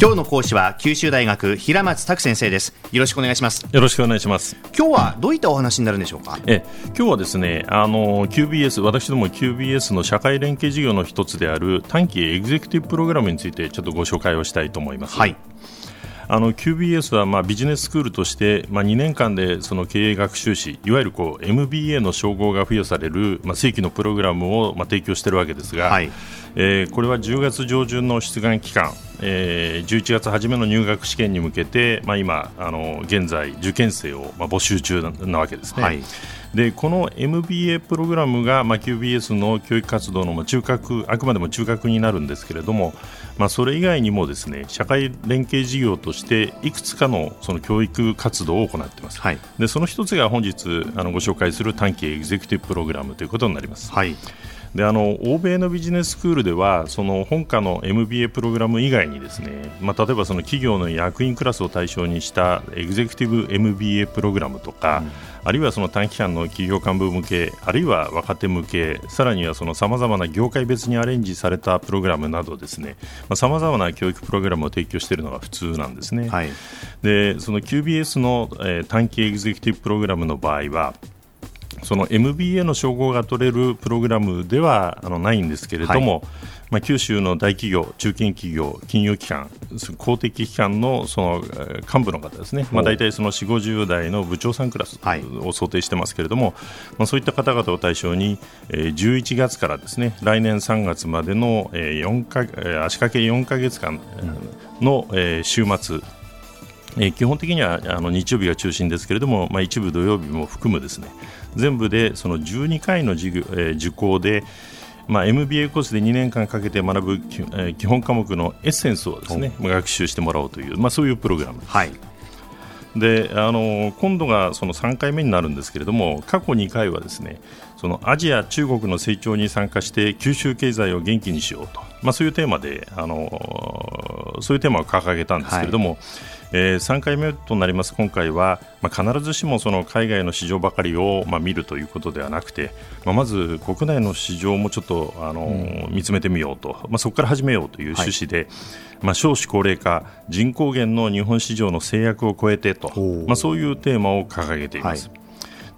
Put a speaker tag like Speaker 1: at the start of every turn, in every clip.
Speaker 1: 今日の講師は九州大学平松卓先生です。よろしくお願いします。
Speaker 2: よろしくお願いします。
Speaker 1: 今日はどういったお話になるんでしょうか？
Speaker 2: え今日はですねあの QBS 私ども QBS の社会連携事業の一つである短期エグゼクティブプログラムについてちょっとご紹介をしたいと思います。
Speaker 1: はい。
Speaker 2: あの QBS はまあビジネススクールとして、まあ、2年間でその経営学習士いわゆるこう MBA の称号が付与される、まあ、正規のプログラムをまあ提供しているわけですが、はい、えー、これは10月上旬の出願期間、えー、11月初めの入学試験に向けて、まあ、今あの現在受験生をまあ募集中なわけですね。はいでこの MBA プログラムが、まあ、QBS の教育活動の中核あくまでも中核になるんですけれども、まあ、それ以外にもですね社会連携事業としていくつかのその教育活動を行っています、はい、でその一つが本日あのご紹介する短期エグゼクティブプログラムということになります。はいであの欧米のビジネススクールではその本科の MBA プログラム以外にですね、まあ、例えばその企業の役員クラスを対象にしたエグゼクティブ MBA プログラムとか、うんあるいはその短期間の企業幹部向けあるいは若手向けさらにはさまざまな業界別にアレンジされたプログラムなどですねさまざ、まな教育プログラムを提供しているのが普通なんですね。はい、でその QBS の、えー、短期エグゼクティブプログラムの場合はその MBA の称号が取れるプログラムではあのないんですけれども、はい。まあ、九州の大企業、中堅企業、金融機関、公的機関のその幹部の方ですね、まあ、大体その4、50代の部長さんクラスを想定してますけれども、はい、まあ、そういった方々を対象に、11月からですね来年3月までの4か足掛け4か月間の週末、え基本的にはあの日曜日が中心ですけれども、まあ、一部土曜日も含むですね。全部でその12回の授業、え受講で、まあ、MBA コースで2年間かけて学ぶ、え基本科目のエッセンスをですね学習してもらおうという、まあ、そういうプログラムです。はい。であの今度がその3回目になるんですけれども過去2回はですねそのアジア、中国の成長に参加して九州経済を元気にしようと、まあ、そういうテーマであのそういうテーマを掲げたんですけれども、はいえー、3回目となります。今回は、まあ、必ずしもその海外の市場ばかりを、まあ、見るということではなくて、まあ、まず国内の市場もちょっとあの、うん、見つめてみようと、まあ、そこから始めようという趣旨で、はい、まあ、少子高齢化人口減の日本市場の制約を超えてと、まあ、そういうテーマを掲げています。はい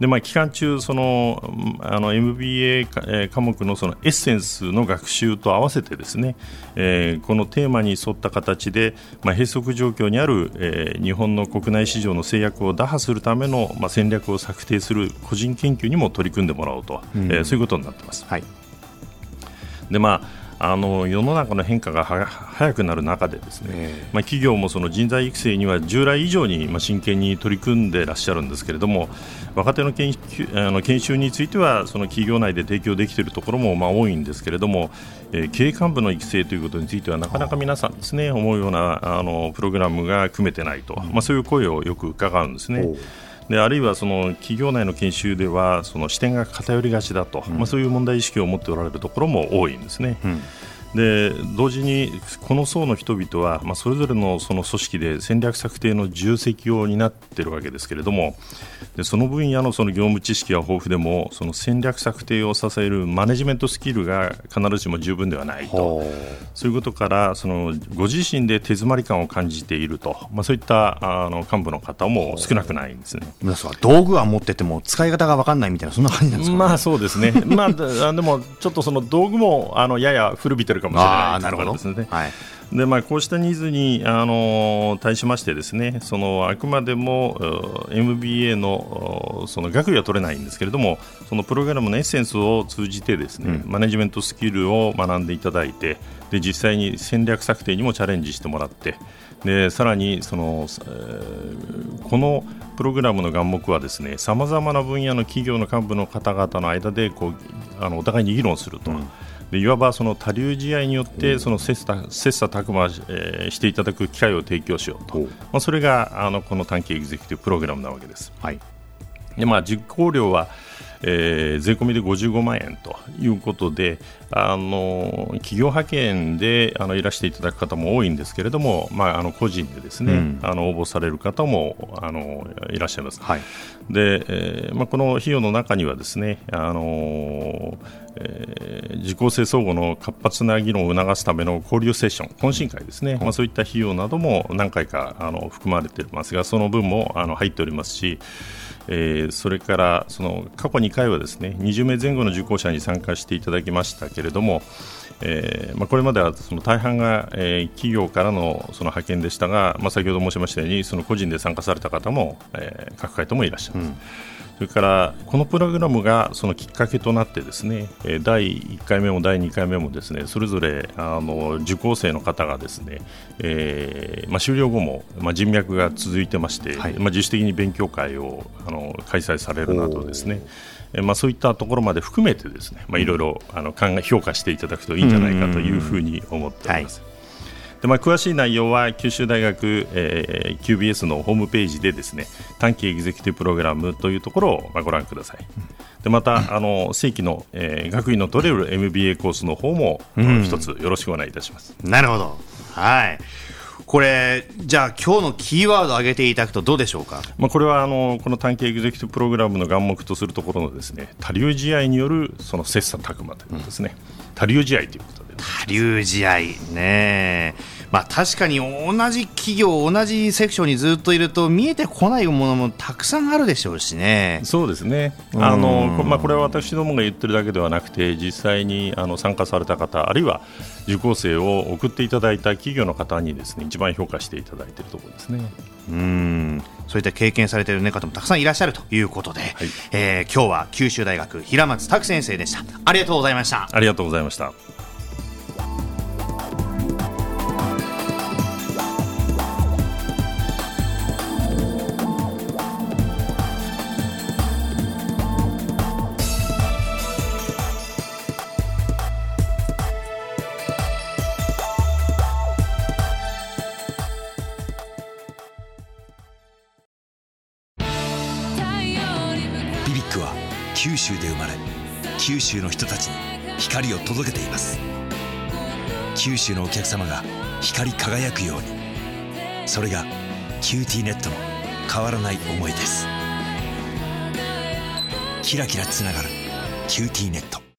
Speaker 2: でまあ、期間中、そのあの MBA 科目のそのエッセンスの学習と合わせてですね、えー、このテーマに沿った形で、まあ、閉塞状況にある、えー、日本の国内市場の制約を打破するための、まあ、戦略を策定する個人研究にも取り組んでもらおうと、うん、えー、そういうことになっています。はいでまああの世の中の変化が早くなる中でですね、まあ、企業もその人材育成には従来以上にまあ真剣に取り組んでいらっしゃるんですけれども若手の研あの研修についてはその企業内で提供できているところもまあ多いんですけれども、えー、経営幹部の育成ということについてはなかなか皆さんですね思うようなあのプログラムが組めてないと、まあ、そういう声をよく伺うんですね。であるいはその企業内の研修ではその視点が偏りがちだと、うん、まあ、そういう問題意識を持っておられるところも多いんですね。うんで同時にこの層の人々は、まあ、それぞれのその組織で戦略策定の重責を担っているわけですけれどもでその分野のその業務知識は豊富でもその戦略策定を支えるマネジメントスキルが必ずしも十分ではないと。そういうことからそのご自身で手詰まり感を感じていると、まあ、そういったあの幹部の方も少なくないんですね。
Speaker 1: 皆さん道具は持ってても使い方が分かんないみたいなそんな感じなんですか、
Speaker 2: ね、まあそうですね、まあ、でもちょっとその道具もあのやや古びてるかもしれないなるほどですね。はいでまあ、こうしたニーズに、あの対しましてですねそのあくまでも MBA のその学位は取れないんですけれどもそのプログラムのエッセンスを通じてですね、うん、マネジメントスキルを学んでいただいてで実際に戦略策定にもチャレンジしてもらってでさらにその、えー、このプログラムの眼目はですねさまざまな分野の企業の幹部の方々の間でこうあのお互いに議論すると。うんでいわばその多流試合によってその切磋切磋琢磨、えー、していただく機会を提供しようと、まあ、それがあのこの短期エグゼクティブプログラムなわけです。はい。でまあ、実行量はえー、税込みで55万円ということであの企業派遣であのいらしていただく方も多いんですけれども、まあ、あの個人でですね、うん、あの応募される方もあのいらっしゃいます。はい、で、えーまあ、この費用の中にはですねあのえー、受講生相互の活発な議論を促すための交流セッション、懇親会ですね、まあ、そういった費用なども何回かあの含まれていますが、その分もあの入っておりますし、えー、それからその過去2回はですね20名前後の受講者に参加していただきましたけれども、えーまあ、これまではその大半が、えー、企業からのその派遣でしたが、まあ、先ほど申しましたようにその個人で参加された方も、えー、各回ともいらっしゃいます。うんそれからこのプログラムがそのきっかけとなってですね第1回目も第2回目もですねそれぞれあの受講生の方がですね、えーまあ、終了後も、まあ、人脈が続いてまして、はい、まあ、自主的に勉強会をあの開催されるなどですねまあ、そういったところまで含めてですね、まあ、いろいろあの考え評価していただくといいんじゃないかというふうに思っております。でまあ、詳しい内容は九州大学、えー、QBS のホームページでですね短期エグゼクティブプログラムというところを、まあ、ご覧ください。でまたあの正規の、えー、学位の取れる MBA コースの方も、うん、一つよろしくお願いいたします。
Speaker 1: なるほど。はい。これ、じゃあ今日のキーワードを挙げていただくとどうでしょうか、
Speaker 2: まあ、これはあのこの短期エグゼクティブプログラムの眼目とするところのですね多流試合によるその切磋琢磨というですね、うん、多流試合ということで。
Speaker 1: 多流試合ね。まあ、確かに同じ企業、同じセクションにずっといると見えてこないものもたくさんあるでしょうしね。
Speaker 2: そうですね。あの、まあ、これは私どもが言ってるだけではなくて実際にあの参加された方あるいは受講生を送っていただいた企業の方にですね一番評価していただいているところですね。
Speaker 1: うん。そういった経験されている、方もたくさんいらっしゃるということで、はい、えー、今日は九州大学平松卓先生でした。ありがとうございました。
Speaker 2: ありがとうございました。
Speaker 3: 九州で生まれ九州の人たちに光を届けています。九州のお客様が光り輝くように。それが QTnet の変わらない思いです。キラキラつながる QTnet。